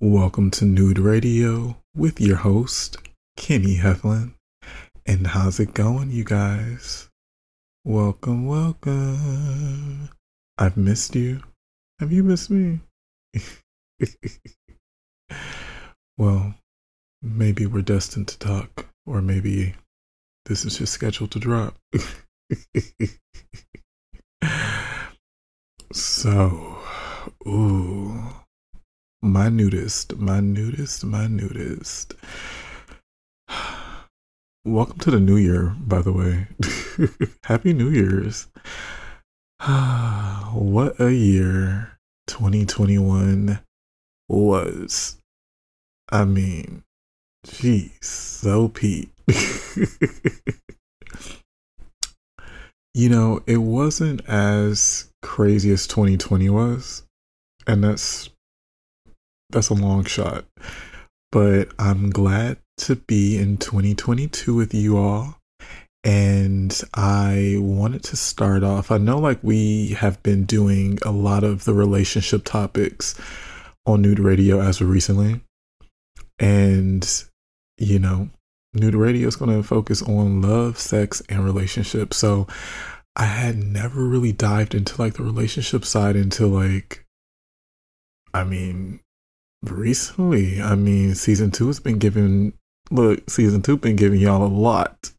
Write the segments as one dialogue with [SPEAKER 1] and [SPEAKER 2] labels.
[SPEAKER 1] Welcome to Nude Radio with your host, Kenny Heflin. And how's it going, you guys? Welcome, welcome. I've missed you. Have you missed me? well, maybe we're destined to talk, or maybe this is just scheduled to drop. so, ooh, my nudist, my nudist, my nudist. Welcome to the new year, by the way. Happy New Year's. what a year 2021 was. I mean, jeez, so Pete. you know, it wasn't as crazy as 2020 was, and that's that's a long shot. But I'm glad to be in 2022 with you all. And I wanted to start off. I know, like, we have been doing a lot of the relationship topics on Nude Radio as of recently. And, you know, Nude Radio is going to focus on love, sex, and relationships. So I had never really dived into like the relationship side until like, I mean, recently. I mean, season two has been giving look, season two been giving y'all a lot.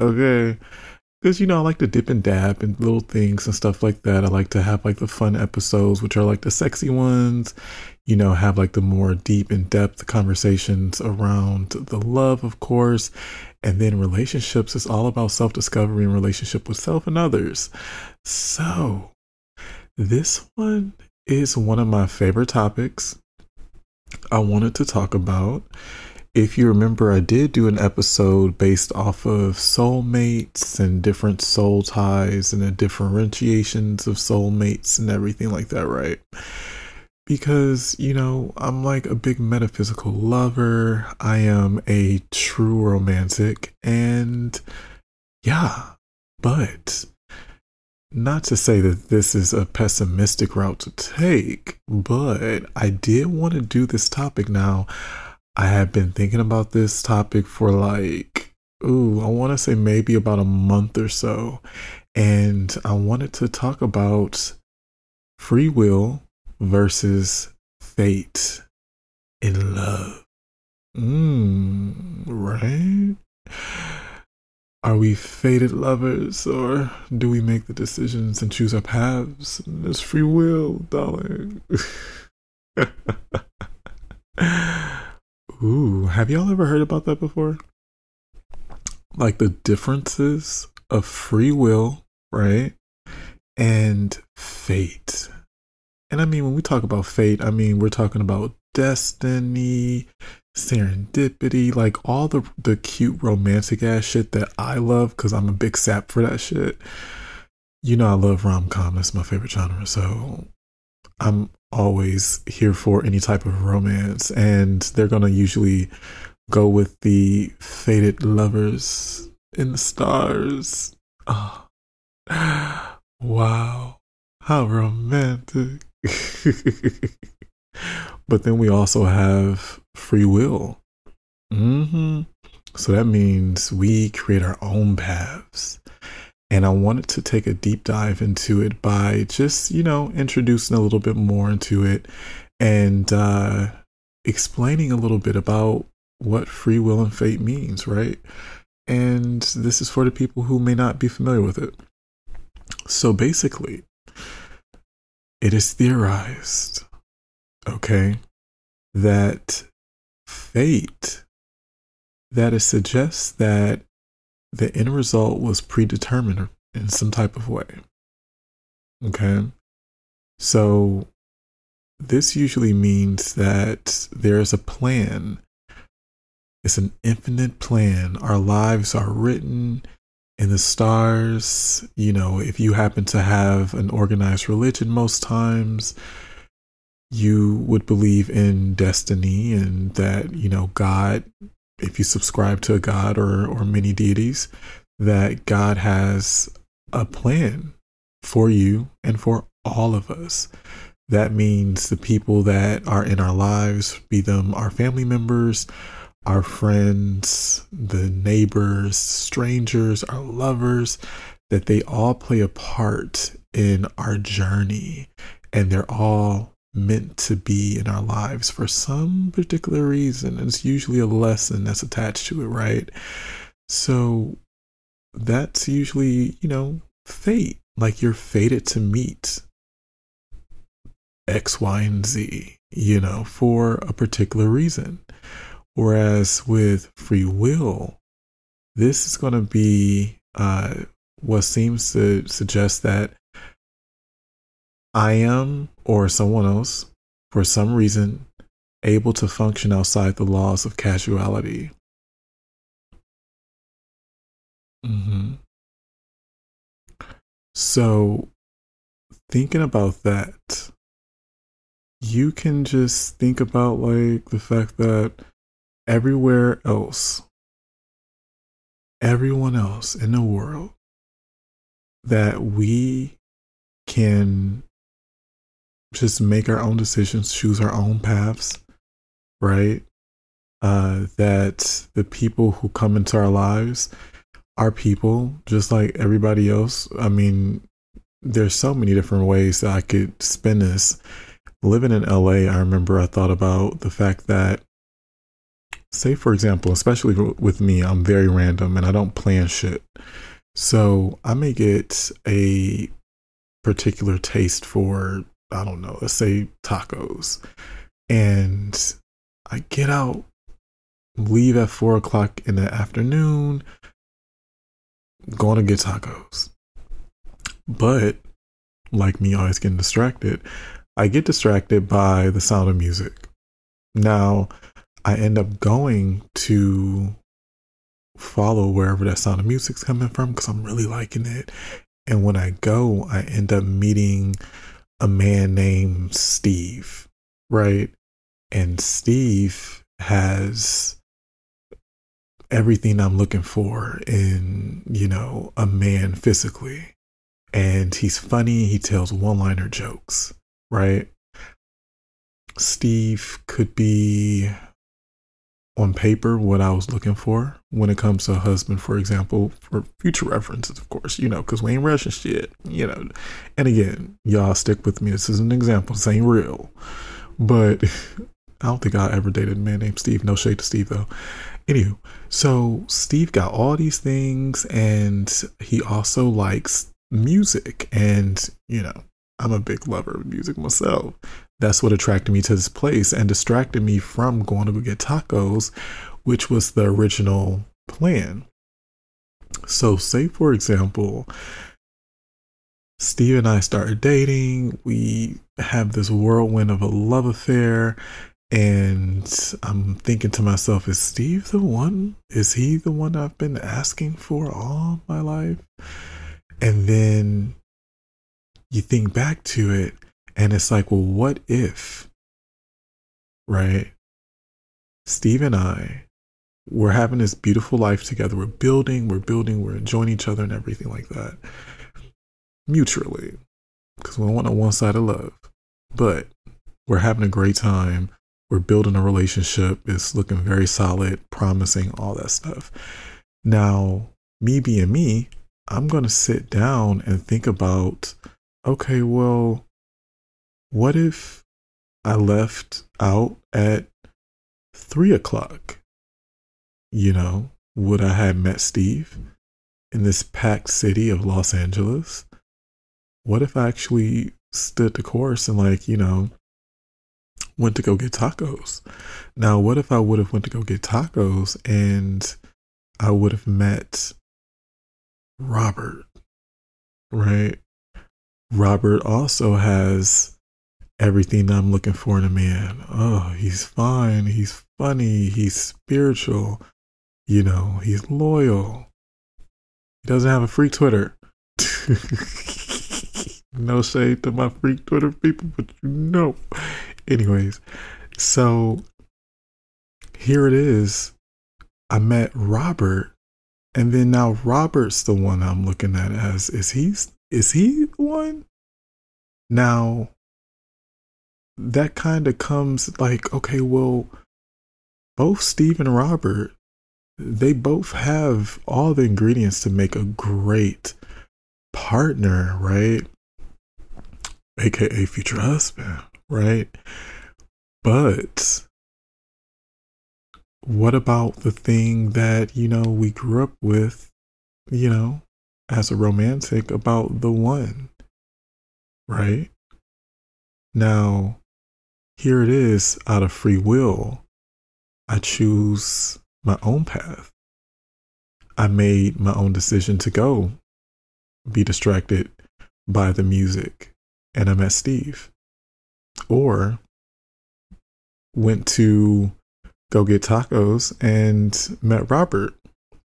[SPEAKER 1] Okay. Because, you know, I like to dip and dab and little things and stuff like that. I like to have like the fun episodes, which are like the sexy ones, you know, have like the more deep in depth conversations around the love, of course. And then relationships is all about self discovery and relationship with self and others. So, this one is one of my favorite topics I wanted to talk about if you remember, I did do an episode based off of soulmates and different soul ties and the differentiations of soulmates and everything like that, right? Because, you know, I'm like a big metaphysical lover. I am a true romantic. And yeah, but not to say that this is a pessimistic route to take, but I did want to do this topic now. I have been thinking about this topic for like, ooh, I want to say maybe about a month or so. And I wanted to talk about free will versus fate in love. Mmm, right? Are we fated lovers or do we make the decisions and choose our paths? There's free will, darling. Ooh, have y'all ever heard about that before? Like the differences of free will, right? And fate. And I mean, when we talk about fate, I mean, we're talking about destiny, serendipity, like all the, the cute romantic ass shit that I love because I'm a big sap for that shit. You know, I love rom com. That's my favorite genre. So I'm always here for any type of romance, and they're gonna usually go with the fated lovers in the stars. Oh. Wow, how romantic! but then we also have free will. Mm-hmm. So that means we create our own paths. And I wanted to take a deep dive into it by just, you know, introducing a little bit more into it and uh, explaining a little bit about what free will and fate means, right? And this is for the people who may not be familiar with it. So basically, it is theorized, okay, that fate, that it suggests that the end result was predetermined in some type of way. Okay. So this usually means that there's a plan. It's an infinite plan. Our lives are written in the stars. You know, if you happen to have an organized religion, most times you would believe in destiny and that, you know, God if you subscribe to a god or or many deities, that God has a plan for you and for all of us. That means the people that are in our lives, be them our family members, our friends, the neighbors, strangers, our lovers, that they all play a part in our journey and they're all meant to be in our lives for some particular reason. And It's usually a lesson that's attached to it, right? So that's usually, you know, fate. Like you're fated to meet X, Y, and Z, you know, for a particular reason. Whereas with free will, this is going to be uh, what seems to suggest that I am or someone else, for some reason, able to function outside the laws of casuality. Mm-hmm. So, thinking about that, you can just think about like the fact that everywhere else, everyone else in the world, that we can just make our own decisions, choose our own paths, right? Uh, that the people who come into our lives are people just like everybody else. I mean, there's so many different ways that I could spin this. Living in LA, I remember I thought about the fact that, say, for example, especially with me, I'm very random and I don't plan shit. So I may get a particular taste for I don't know, let's say tacos. And I get out, leave at four o'clock in the afternoon, going to get tacos. But like me always getting distracted, I get distracted by the sound of music. Now, I end up going to follow wherever that sound of music's coming from because I'm really liking it. And when I go, I end up meeting a man named Steve, right? And Steve has everything I'm looking for in, you know, a man physically. And he's funny, he tells one liner jokes, right? Steve could be on paper what I was looking for when it comes to a husband, for example, for future references, of course, you know, because we ain't rushing shit, you know. And again, y'all stick with me. This is an example. This ain't real. But I don't think I ever dated a man named Steve. No shade to Steve, though. Anywho, so Steve got all these things, and he also likes music. And, you know, I'm a big lover of music myself that's what attracted me to this place and distracted me from going to go get tacos, which was the original plan. So, say for example, Steve and I started dating. We have this whirlwind of a love affair. And I'm thinking to myself, is Steve the one? Is he the one I've been asking for all my life? And then you think back to it and it's like, well, what if, right? Steve and I, we're having this beautiful life together. We're building, we're building, we're enjoying each other and everything like that mutually because we don't want a one sided love. But we're having a great time. We're building a relationship. It's looking very solid, promising, all that stuff. Now, me being me, I'm going to sit down and think about okay, well, what if I left out at three o'clock? You know, would I have met Steve in this packed city of Los Angeles? What if I actually stood the course and like, you know, went to go get tacos? Now, what if I would have went to go get tacos and I would have met Robert, right? Robert also has everything I'm looking for in a man. Oh, he's fine. He's funny. He's spiritual. You know, he's loyal. He doesn't have a freak Twitter. no shade to my freak Twitter people, but you know. Anyways, so here it is. I met Robert And then now Robert's the one I'm looking at as is he is he the one? Now that kind of comes like okay, well both Steve and Robert they both have all the ingredients to make a great partner, right? AKA future husband, right? But what about the thing that, you know, we grew up with, you know, as a romantic about the one, right? Now, here it is out of free will. I choose my own path. I made my own decision to go be distracted by the music and I met Steve. Or went to go get tacos and met Robert.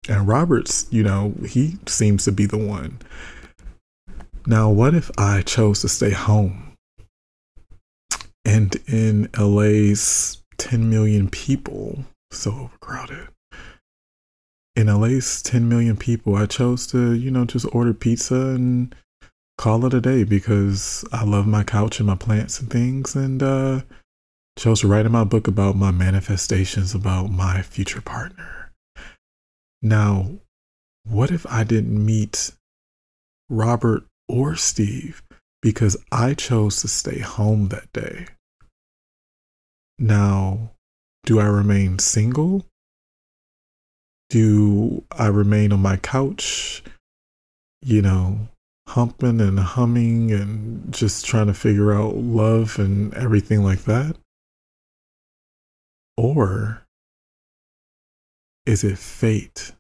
[SPEAKER 1] And Robert's, you know, he seems to be the one. Now, what if I chose to stay home? And in LA's 10 million people, so overcrowded. In LA's 10 million people, I chose to, you know, just order pizza and call it a day because I love my couch and my plants and things. And uh, chose to write in my book about my manifestations about my future partner. Now, what if I didn't meet Robert or Steve because I chose to stay home that day? Now, do I remain single? Do I remain on my couch, you know, humping and humming and just trying to figure out love and everything like that? Or is it fate?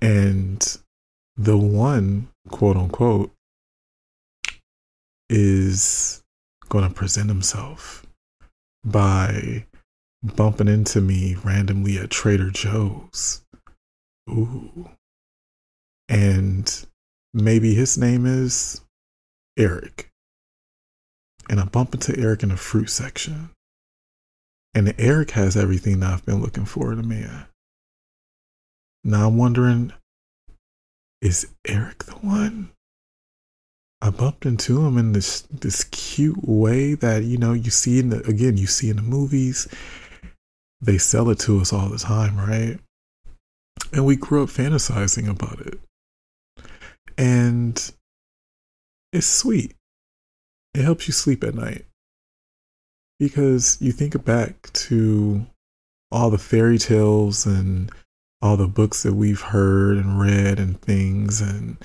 [SPEAKER 1] And the one, quote unquote, is going to present himself by bumping into me randomly at Trader Joe's. Ooh. And maybe his name is Eric. And I bump into Eric in the fruit section. And Eric has everything that I've been looking for in a man. Now I'm wondering, is Eric the one? I bumped into him in this this cute way that you know you see in the again you see in the movies. They sell it to us all the time, right? And we grew up fantasizing about it. And it's sweet. It helps you sleep at night. Because you think back to all the fairy tales and all the books that we've heard and read and things and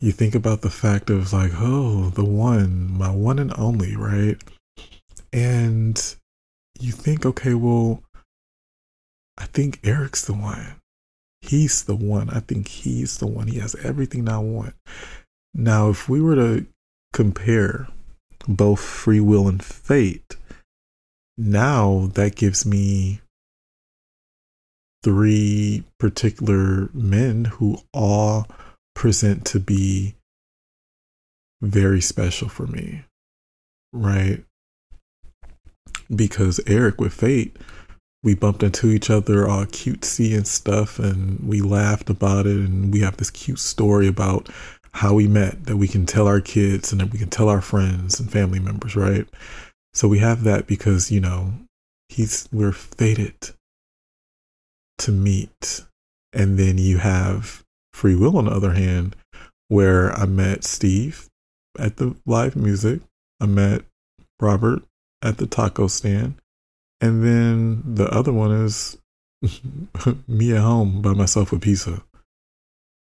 [SPEAKER 1] you think about the fact of like, oh, the one, my one and only, right? And you think, okay, well, I think Eric's the one. He's the one. I think he's the one. He has everything I want. Now, if we were to compare both free will and fate, now that gives me three particular men who all present to be very special for me, right? Because Eric with Fate, we bumped into each other all cutesy and stuff, and we laughed about it, and we have this cute story about how we met that we can tell our kids and that we can tell our friends and family members, right? So we have that because, you know, he's we're fated to meet. And then you have Free Will, on the other hand, where I met Steve at the live music, I met Robert at the taco stand, and then the other one is me at home by myself with pizza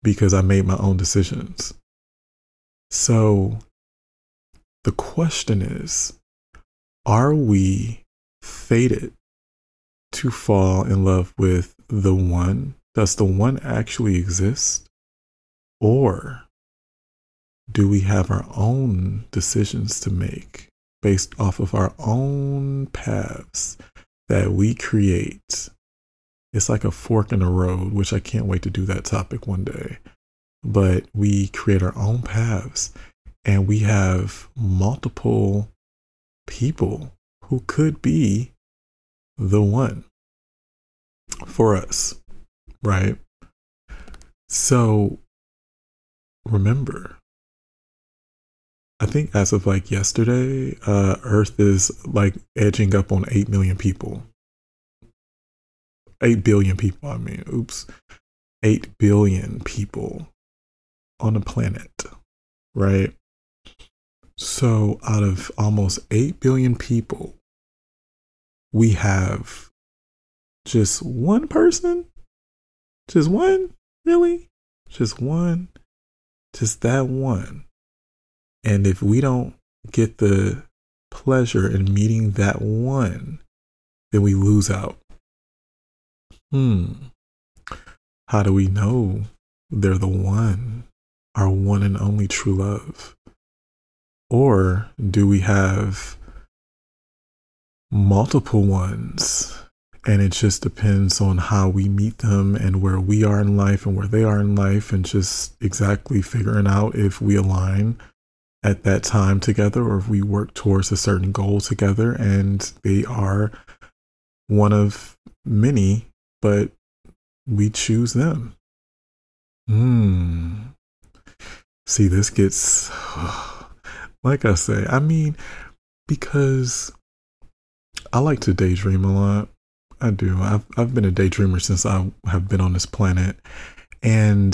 [SPEAKER 1] because I made my own decisions. So the question is are we fated to fall in love with the one does the one actually exist? Or do we have our own decisions to make based off of our own paths that we create? It's like a fork in the road, which I can't wait to do that topic one day. But we create our own paths and we have multiple people who could be the one for us. right? So remember, I think as of like yesterday, uh, Earth is like edging up on 8 million people. 8 billion people, I mean, oops. 8 billion people on the planet, right? So out of almost 8 billion people, we have just one person? Just one? Really? Just one? Just that one and if we don't get the pleasure in meeting that one, then we lose out. Hmm. How do we know they're the one, our one and only true love? Or do we have multiple ones? And it just depends on how we meet them and where we are in life and where they are in life, and just exactly figuring out if we align at that time together or if we work towards a certain goal together and they are one of many, but we choose them. Hmm. See, this gets, like I say, I mean, because I like to daydream a lot. I do. I've, I've been a daydreamer since I have been on this planet. And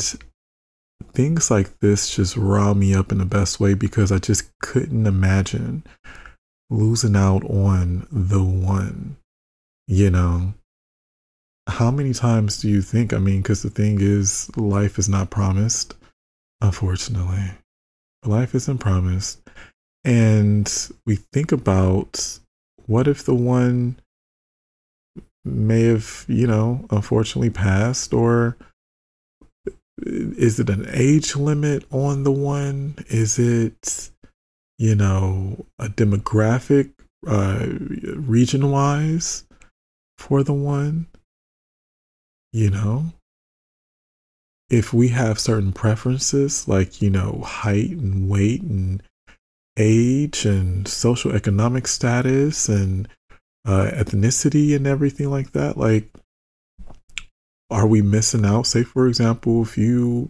[SPEAKER 1] things like this just rile me up in the best way because I just couldn't imagine losing out on the one, you know. How many times do you think? I mean, because the thing is, life is not promised, unfortunately. Life isn't promised. And we think about what if the one may have, you know, unfortunately passed or is it an age limit on the one? Is it, you know, a demographic, uh, region wise for the one? You know, if we have certain preferences like, you know, height and weight and age and social economic status and uh, ethnicity and everything like that, like, are we missing out? Say, for example, if you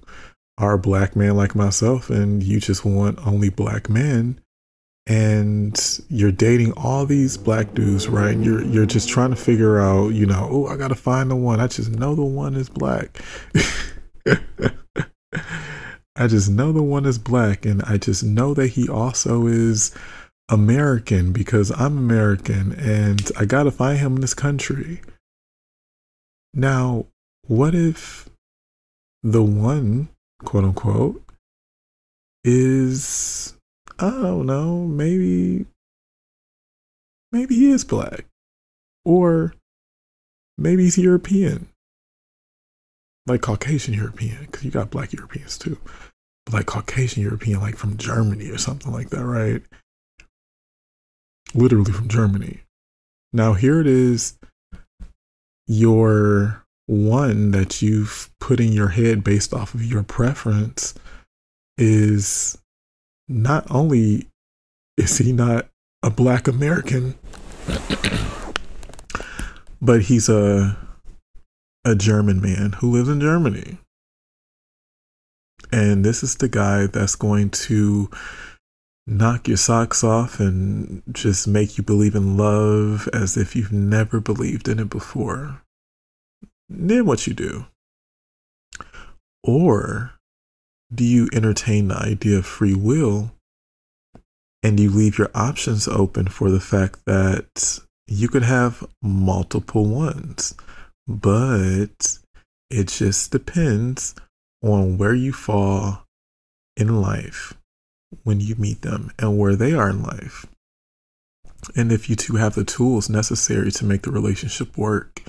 [SPEAKER 1] are a black man like myself and you just want only black men and you're dating all these black dudes, right? And you're you're just trying to figure out, you know, oh, I gotta find the one. I just know the one is black. I just know the one is black, and I just know that he also is American because I'm American, and I gotta find him in this country. Now, what if the one, quote unquote, is, I don't know, maybe, maybe he is black. Or maybe he's European. Like Caucasian European, because you got black Europeans too. But like Caucasian European, like from Germany or something like that, right? Literally from Germany. Now, here it is. Your one that you've put in your head based off of your preference is not only is he not a black American, but he's a a German man who lives in Germany. And this is the guy that's going to knock your socks off and just make you believe in love as if you've never believed in it before then what you do? Or do you entertain the idea of free will and you leave your options open for the fact that you could have multiple ones, but it just depends on where you fall in life when you meet them and where they are in life. And if you two have the tools necessary to make the relationship work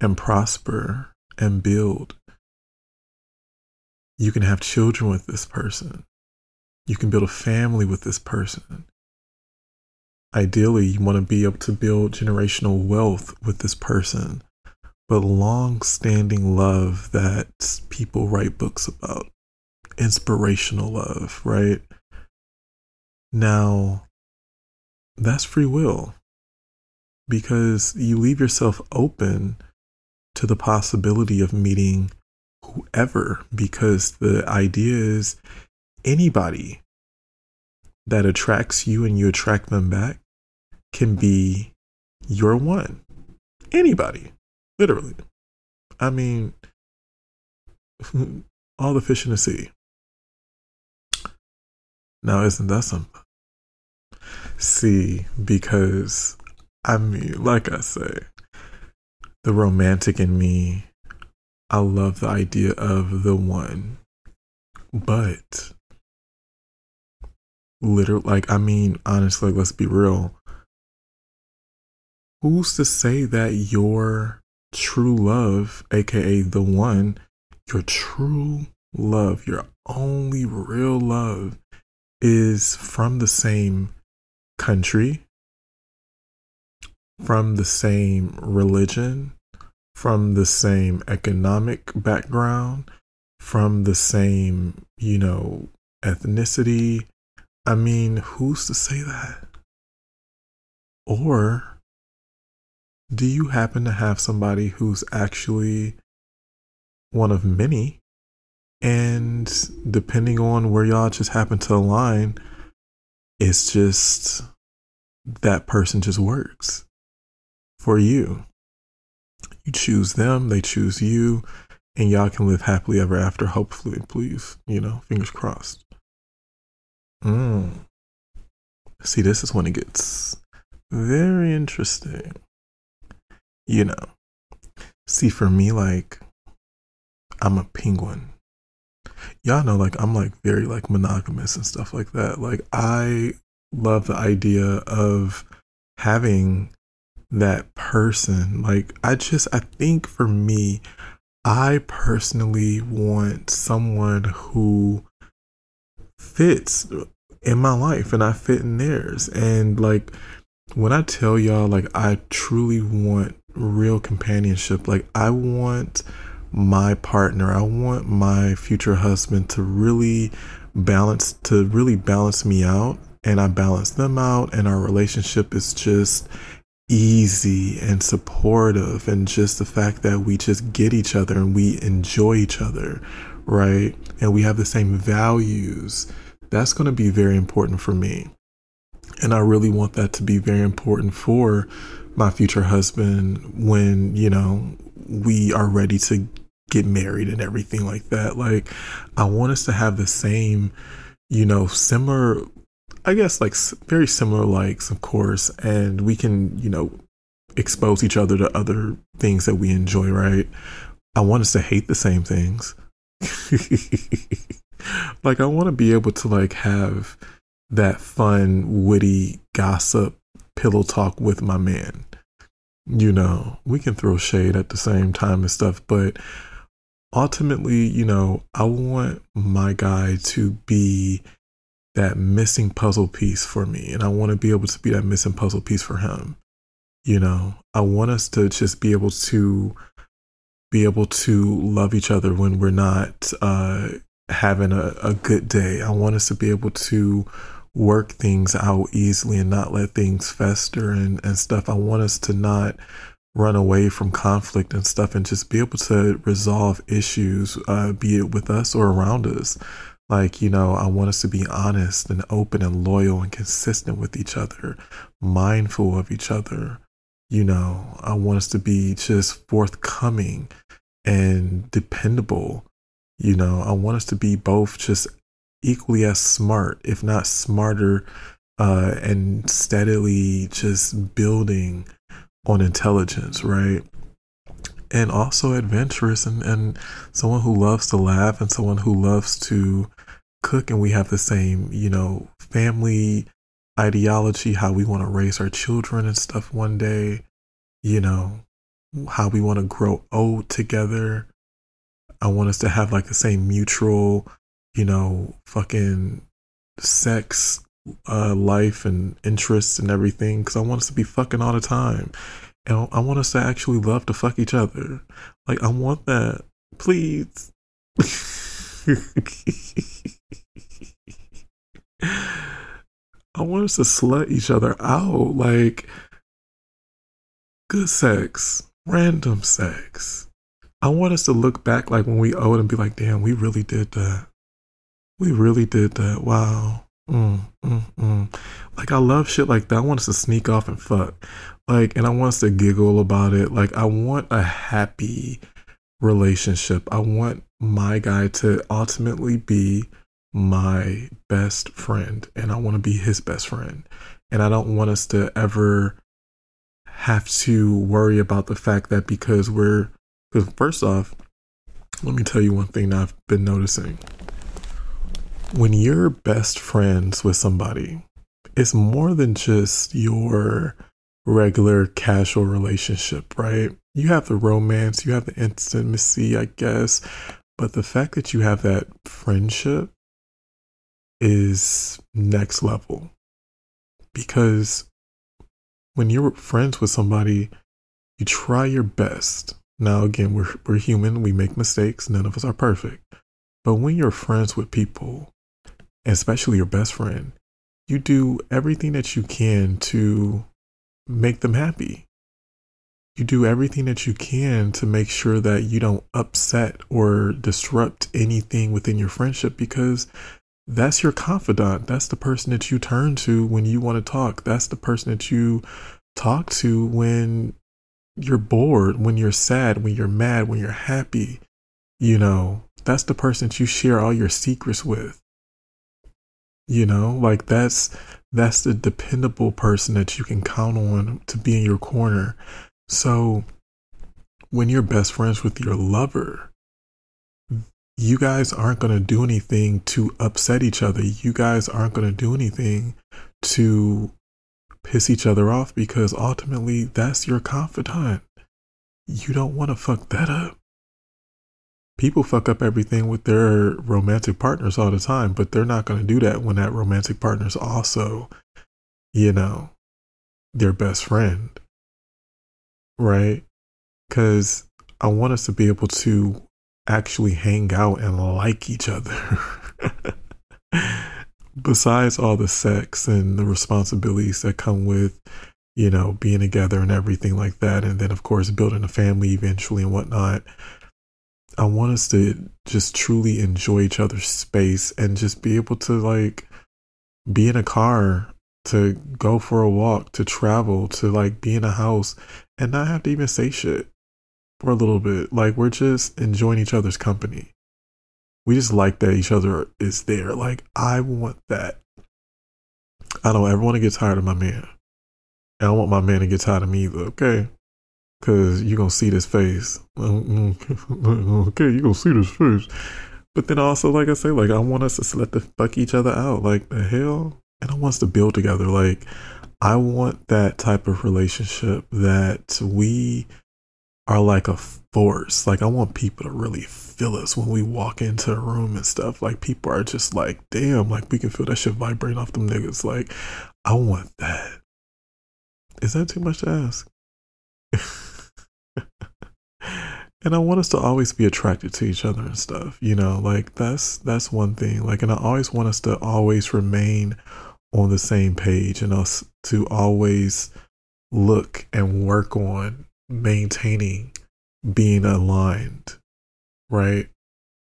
[SPEAKER 1] and prosper and build. You can have children with this person. You can build a family with this person. Ideally, you want to be able to build generational wealth with this person, but long standing love that people write books about, inspirational love, right? Now, that's free will because you leave yourself open to the possibility of meeting whoever because the idea is anybody that attracts you and you attract them back can be your one. Anybody, literally. I mean, all the fish in the sea. Now, isn't that something? See, because I mean, like I say, the romantic in me, I love the idea of the one. But literally, like, I mean, honestly, let's be real. Who's to say that your true love, aka the one, your true love, your only real love, is from the same country, from the same religion, from the same economic background, from the same, you know, ethnicity. I mean, who's to say that? Or do you happen to have somebody who's actually one of many? And depending on where y'all just happen to align, it's just that person just works for you. You choose them, they choose you, and y'all can live happily ever after, hopefully, please. You know, fingers crossed. Mm. See, this is when it gets very interesting. You know, see, for me, like, I'm a penguin. Y'all know, like, I'm like very like monogamous and stuff like that. Like, I love the idea of having that person. Like, I just, I think for me, I personally want someone who fits in my life and I fit in theirs. And like, when I tell y'all, like, I truly want real companionship, like, I want my partner, I want my future husband to really balance, to really balance me out and I balance them out, and our relationship is just easy and supportive, and just the fact that we just get each other and we enjoy each other, right? And we have the same values. That's going to be very important for me. And I really want that to be very important for my future husband when, you know, we are ready to get married and everything like that. Like, I want us to have the same, you know, similar I guess like very similar likes, of course, and we can, you know, expose each other to other things that we enjoy, right? I want us to hate the same things. like I want to be able to like have that fun, witty gossip pillow talk with my man. You know, we can throw shade at the same time and stuff, but ultimately, you know, I want my guy to be that missing puzzle piece for me. And I want to be able to be that missing puzzle piece for him. You know, I want us to just be able to be able to love each other when we're not uh, having a, a good day. I want us to be able to work things out easily and not let things fester and, and stuff. I want us to not run away from conflict and stuff and just be able to resolve issues, uh, be it with us or around us. Like, you know, I want us to be honest and open and loyal and consistent with each other, mindful of each other. You know, I want us to be just forthcoming and dependable. You know, I want us to be both just equally as smart, if not smarter, uh, and steadily just building on intelligence, right? and also adventurous and, and someone who loves to laugh and someone who loves to cook and we have the same you know family ideology how we want to raise our children and stuff one day you know how we want to grow old together i want us to have like the same mutual you know fucking sex uh life and interests and everything because i want us to be fucking all the time and I want us to actually love to fuck each other. Like, I want that. Please. I want us to slut each other out. Like, good sex, random sex, I want us to look back like when we old and be like, damn, we really did that. We really did that. Wow. Mm, mm, mm. Like I love shit like that. I want us to sneak off and fuck. Like, and I want us to giggle about it. Like, I want a happy relationship. I want my guy to ultimately be my best friend, and I want to be his best friend. And I don't want us to ever have to worry about the fact that because we're, because first off, let me tell you one thing I've been noticing. When you're best friends with somebody, it's more than just your regular casual relationship, right? You have the romance, you have the intimacy, I guess, but the fact that you have that friendship is next level. Because when you're friends with somebody, you try your best. Now again, we're we're human, we make mistakes, none of us are perfect. But when you're friends with people, especially your best friend, you do everything that you can to make them happy. You do everything that you can to make sure that you don't upset or disrupt anything within your friendship because that's your confidant. That's the person that you turn to when you want to talk. That's the person that you talk to when you're bored, when you're sad, when you're mad, when you're happy. You know, that's the person that you share all your secrets with. You know, like that's that's the dependable person that you can count on to be in your corner. So when you're best friends with your lover, you guys aren't going to do anything to upset each other. You guys aren't going to do anything to piss each other off because ultimately that's your confidant. You don't want to fuck that up people fuck up everything with their romantic partners all the time, but they're not going to do that when that romantic partner's also, you know, their best friend. Right? Because I want us to be able to actually hang out and like each other. Besides all the sex and the responsibilities that come with, you know, being together and everything like that. And then, of course, building a family eventually and whatnot I want us to just truly enjoy each other's space and just be able to like be in a car, to go for a walk, to travel, to like be in a house and not have to even say shit for a little bit. Like we're just enjoying each other's company. We just like that each other is there. Like I want that. I don't ever want to get tired of my man. I don't want my man to get tired of me either. Okay. Cause you're gonna see this face. okay, you're gonna see this face. But then also, like I say, like I want us to let the fuck each other out. Like the hell? And I want us to build together. Like I want that type of relationship that we are like a force. Like I want people to really feel us when we walk into a room and stuff. Like people are just like, damn, like we can feel that shit vibrating off them niggas. Like I want that. Is that too much to ask? and I want us to always be attracted to each other and stuff. You know, like that's that's one thing. Like, and I always want us to always remain on the same page and us to always look and work on maintaining being aligned, right?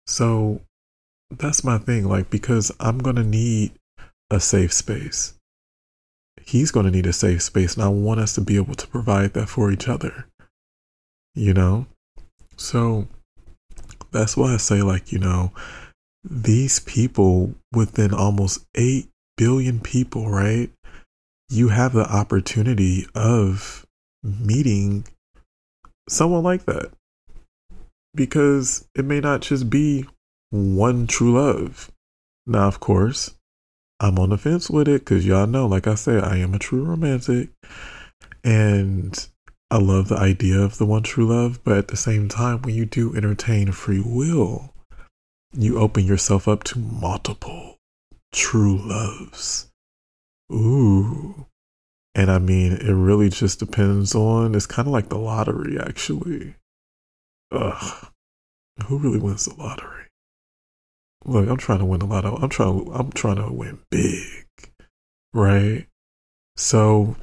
[SPEAKER 1] So that's my thing. Like, because I'm gonna need a safe space. He's gonna need a safe space, and I want us to be able to provide that for each other. You know, so that's why I say, like, you know, these people within almost 8 billion people, right? You have the opportunity of meeting someone like that because it may not just be one true love. Now, of course, I'm on the fence with it because y'all know, like I said, I am a true romantic. And I love the idea of the one true love, but at the same time, when you do entertain free will, you open yourself up to multiple true loves. Ooh. And I mean, it really just depends on, it's kind of like the lottery, actually. Ugh. Who really wins the lottery? Look, I'm trying to win a lot of, I'm trying, I'm trying to win big, right? So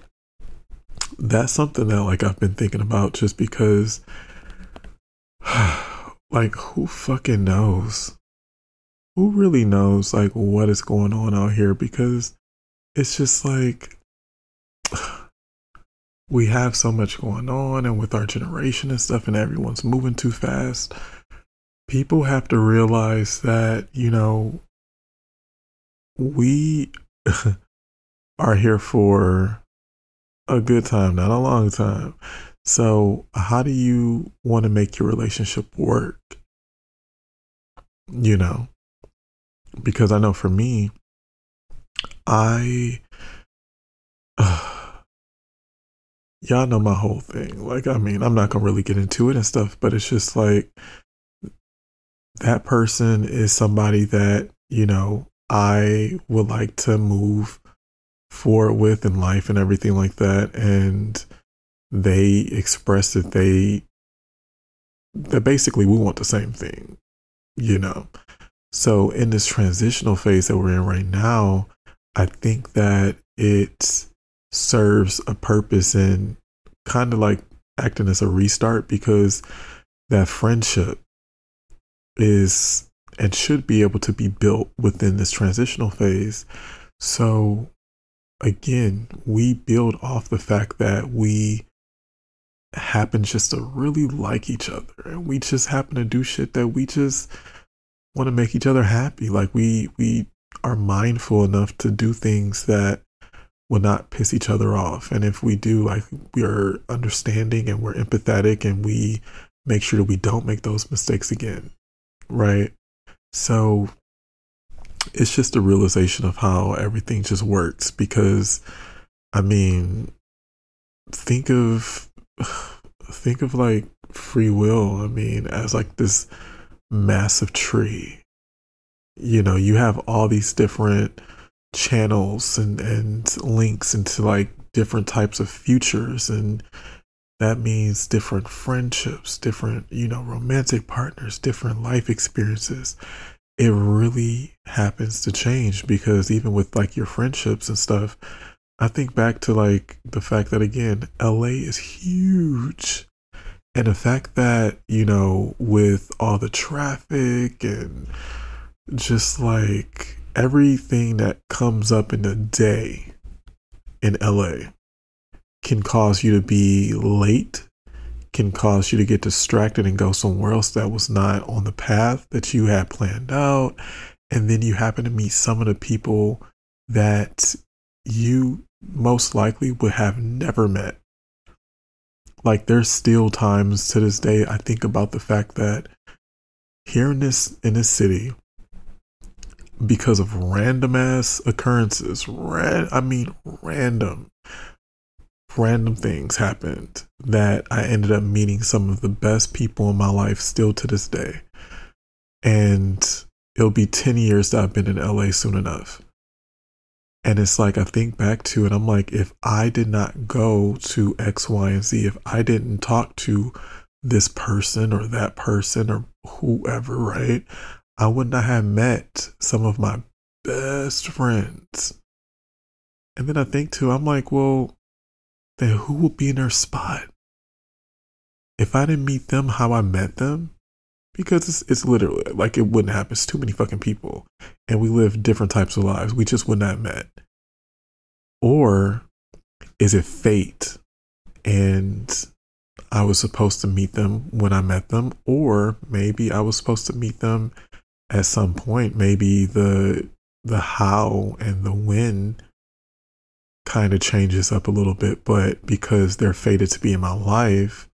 [SPEAKER 1] that's something that like I've been thinking about just because like who fucking knows? Who really knows like what is going on out here because it's just like we have so much going on and with our generation and stuff and everyone's moving too fast people have to realize that you know we are here for a good time not a long time. So how do you want to make your relationship work? You know because i know for me i uh, y'all know my whole thing. Like, I mean, I'm not gonna really get into it and stuff, but it's just like that person is somebody that, you know, I would like to move forward with in life and everything like that. And they express that they that basically we want the same thing, you know. So in this transitional phase that we're in right now, I think that it's serves a purpose in kind of like acting as a restart because that friendship is and should be able to be built within this transitional phase. So again, we build off the fact that we happen just to really like each other and we just happen to do shit that we just want to make each other happy. Like we we are mindful enough to do things that will not piss each other off. And if we do, like we are understanding and we're empathetic and we make sure that we don't make those mistakes again. Right. So it's just a realization of how everything just works because I mean think of think of like free will, I mean, as like this massive tree. You know, you have all these different channels and and links into like different types of futures and that means different friendships different you know romantic partners different life experiences. It really happens to change because even with like your friendships and stuff i think back to like the fact that again la is huge and the fact that you know with all the traffic and just like everything that comes up in a day in LA can cause you to be late, can cause you to get distracted and go somewhere else that was not on the path that you had planned out. And then you happen to meet some of the people that you most likely would have never met. Like there's still times to this day I think about the fact that here in this in this city because of random ass occurrences. Ran- I mean, random, random things happened that I ended up meeting some of the best people in my life still to this day. And it'll be 10 years that I've been in LA soon enough. And it's like, I think back to it, I'm like, if I did not go to X, Y, and Z, if I didn't talk to this person or that person or whoever, right? I would not have met some of my best friends. And then I think too, I'm like, well, then who will be in their spot? If I didn't meet them how I met them, because it's, it's literally like it wouldn't happen. It's too many fucking people, and we live different types of lives. We just would not have met. Or is it fate? And I was supposed to meet them when I met them, or maybe I was supposed to meet them at some point maybe the the how and the when kind of changes up a little bit but because they're fated to be in my life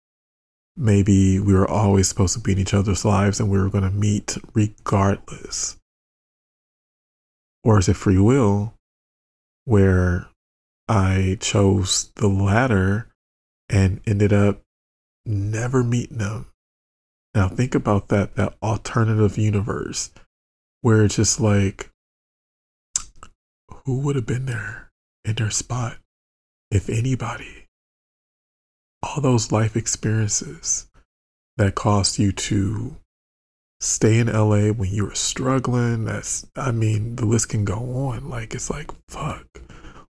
[SPEAKER 1] maybe we were always supposed to be in each other's lives and we were going to meet regardless. Or is it free will where i chose the latter and ended up never meeting them now think about that that alternative universe where it's just like who would have been there in their spot if anybody? All those life experiences that caused you to stay in LA when you were struggling that's I mean the list can go on. Like it's like fuck.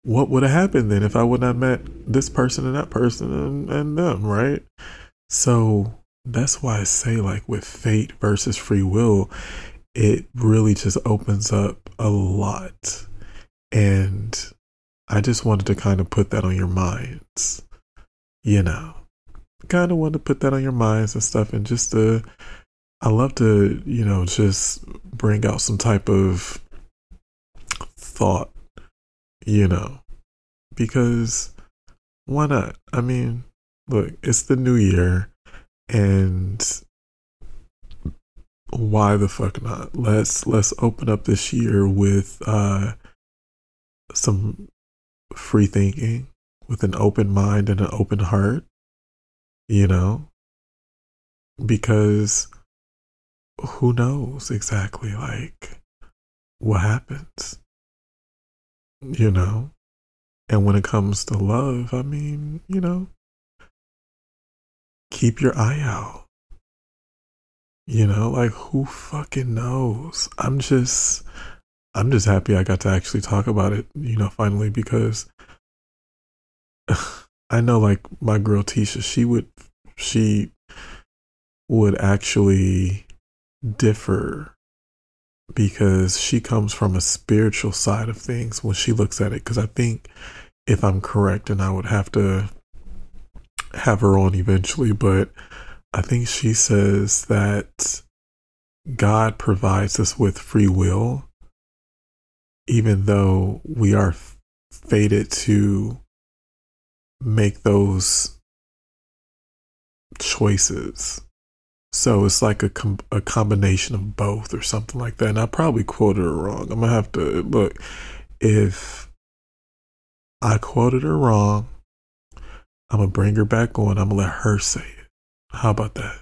[SPEAKER 1] What would have happened then if I would not met this person and that person and, and them right? So that's why I say, like, with fate versus free will, it really just opens up a lot. And I just wanted to kind of put that on your minds, you know, kind of wanted to put that on your minds and stuff. And just to, I love to, you know, just bring out some type of thought, you know, because why not? I mean, look, it's the new year and why the fuck not? Let's let's open up this year with uh some free thinking, with an open mind and an open heart, you know? Because who knows exactly like what happens, you know? And when it comes to love, I mean, you know, keep your eye out. You know, like who fucking knows? I'm just I'm just happy I got to actually talk about it, you know, finally because I know like my girl Tisha, she would she would actually differ because she comes from a spiritual side of things when she looks at it because I think if I'm correct and I would have to have her on eventually, but I think she says that God provides us with free will even though we are fated to make those choices. So it's like a com- a combination of both or something like that. And I probably quoted her wrong. I'm gonna have to look if I quoted her wrong. I'm gonna bring her back on. I'm gonna let her say it. How about that?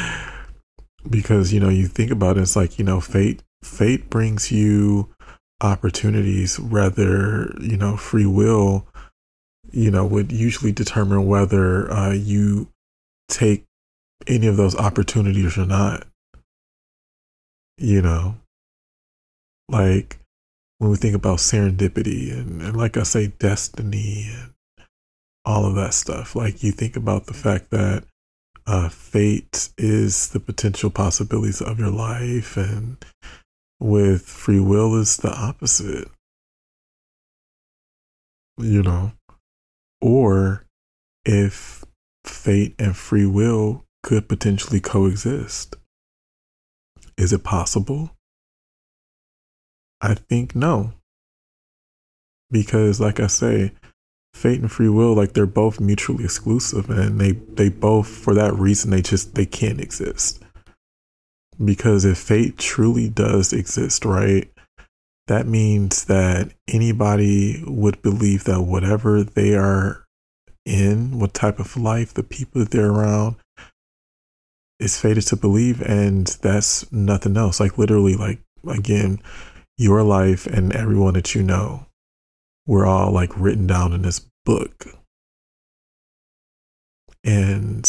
[SPEAKER 1] because you know you think about it, it's like you know fate fate brings you opportunities rather you know free will you know would usually determine whether uh, you take any of those opportunities or not you know like when we think about serendipity and, and like i say destiny and all of that stuff like you think about the fact that uh, fate is the potential possibilities of your life and with free will is the opposite. You know, or if fate and free will could potentially coexist. Is it possible? I think no. Because, like I say, fate and free will, like they're both mutually exclusive and they, they both, for that reason, they just, they can't exist. Because if fate truly does exist, right, that means that anybody would believe that whatever they are in, what type of life, the people that they're around, is fated to believe. And that's nothing else. Like, literally, like, again, your life and everyone that you know, we're all like written down in this book. And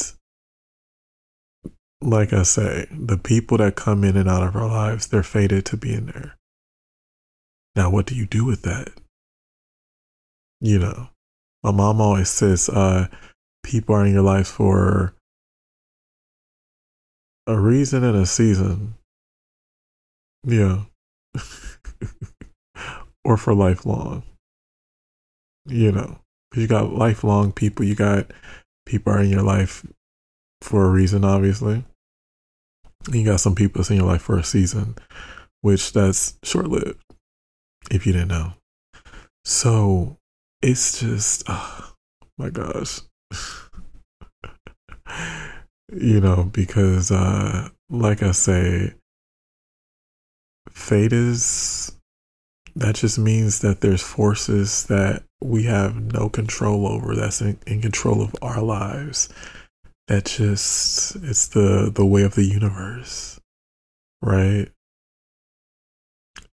[SPEAKER 1] like I say, the people that come in and out of our lives, they're fated to be in there. Now, what do you do with that? You know, my mom always says, uh, people are in your life for a reason and a season. Yeah. or for lifelong. You know, you got lifelong people, you got people are in your life for a reason, obviously. You got some people that's in your life for a season, which that's short lived, if you didn't know. So it's just, oh my gosh. you know, because, uh, like I say, fate is, that just means that there's forces that we have no control over that's in, in control of our lives. That just it's the the way of the universe right?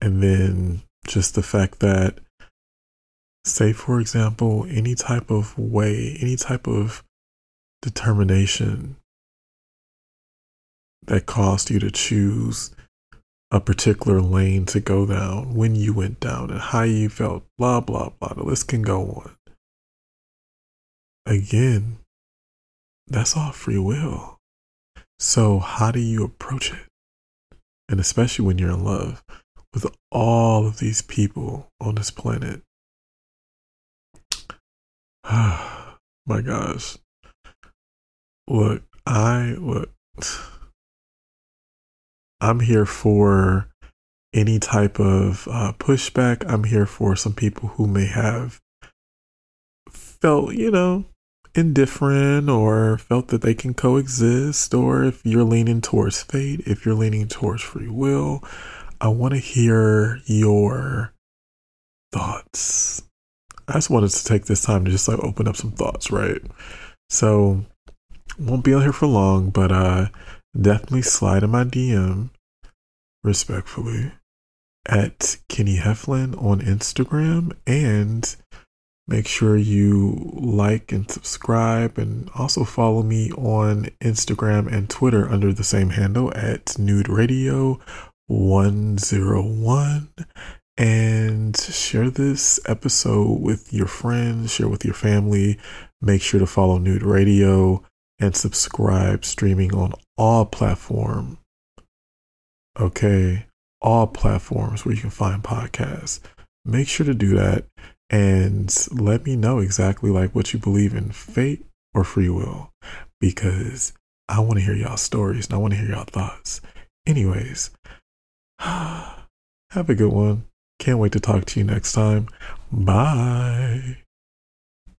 [SPEAKER 1] And then just the fact that say for example any type of way any type of determination that caused you to choose a particular lane to go down when you went down and how you felt blah blah blah the list can go on again that's all free will. So, how do you approach it? And especially when you're in love with all of these people on this planet. My gosh. Look, I look I'm here for any type of uh, pushback. I'm here for some people who may have felt, you know, indifferent or felt that they can coexist, or if you're leaning towards fate, if you're leaning towards free will, I want to hear your thoughts. I just wanted to take this time to just like open up some thoughts, right? So, won't be on here for long, but uh, definitely slide in my DM respectfully at Kenny Heflin on Instagram and make sure you like and subscribe and also follow me on Instagram and Twitter under the same handle at Nude Radio 101 and share this episode with your friends, share with your family. Make sure to follow Nude Radio and subscribe streaming on all platforms. Okay, all platforms where you can find podcasts. Make sure to do that and let me know exactly like what you believe in fate or free will because I want to hear y'all stories and I want to hear y'all thoughts. Anyways, have a good one. Can't wait to talk to you next time. Bye.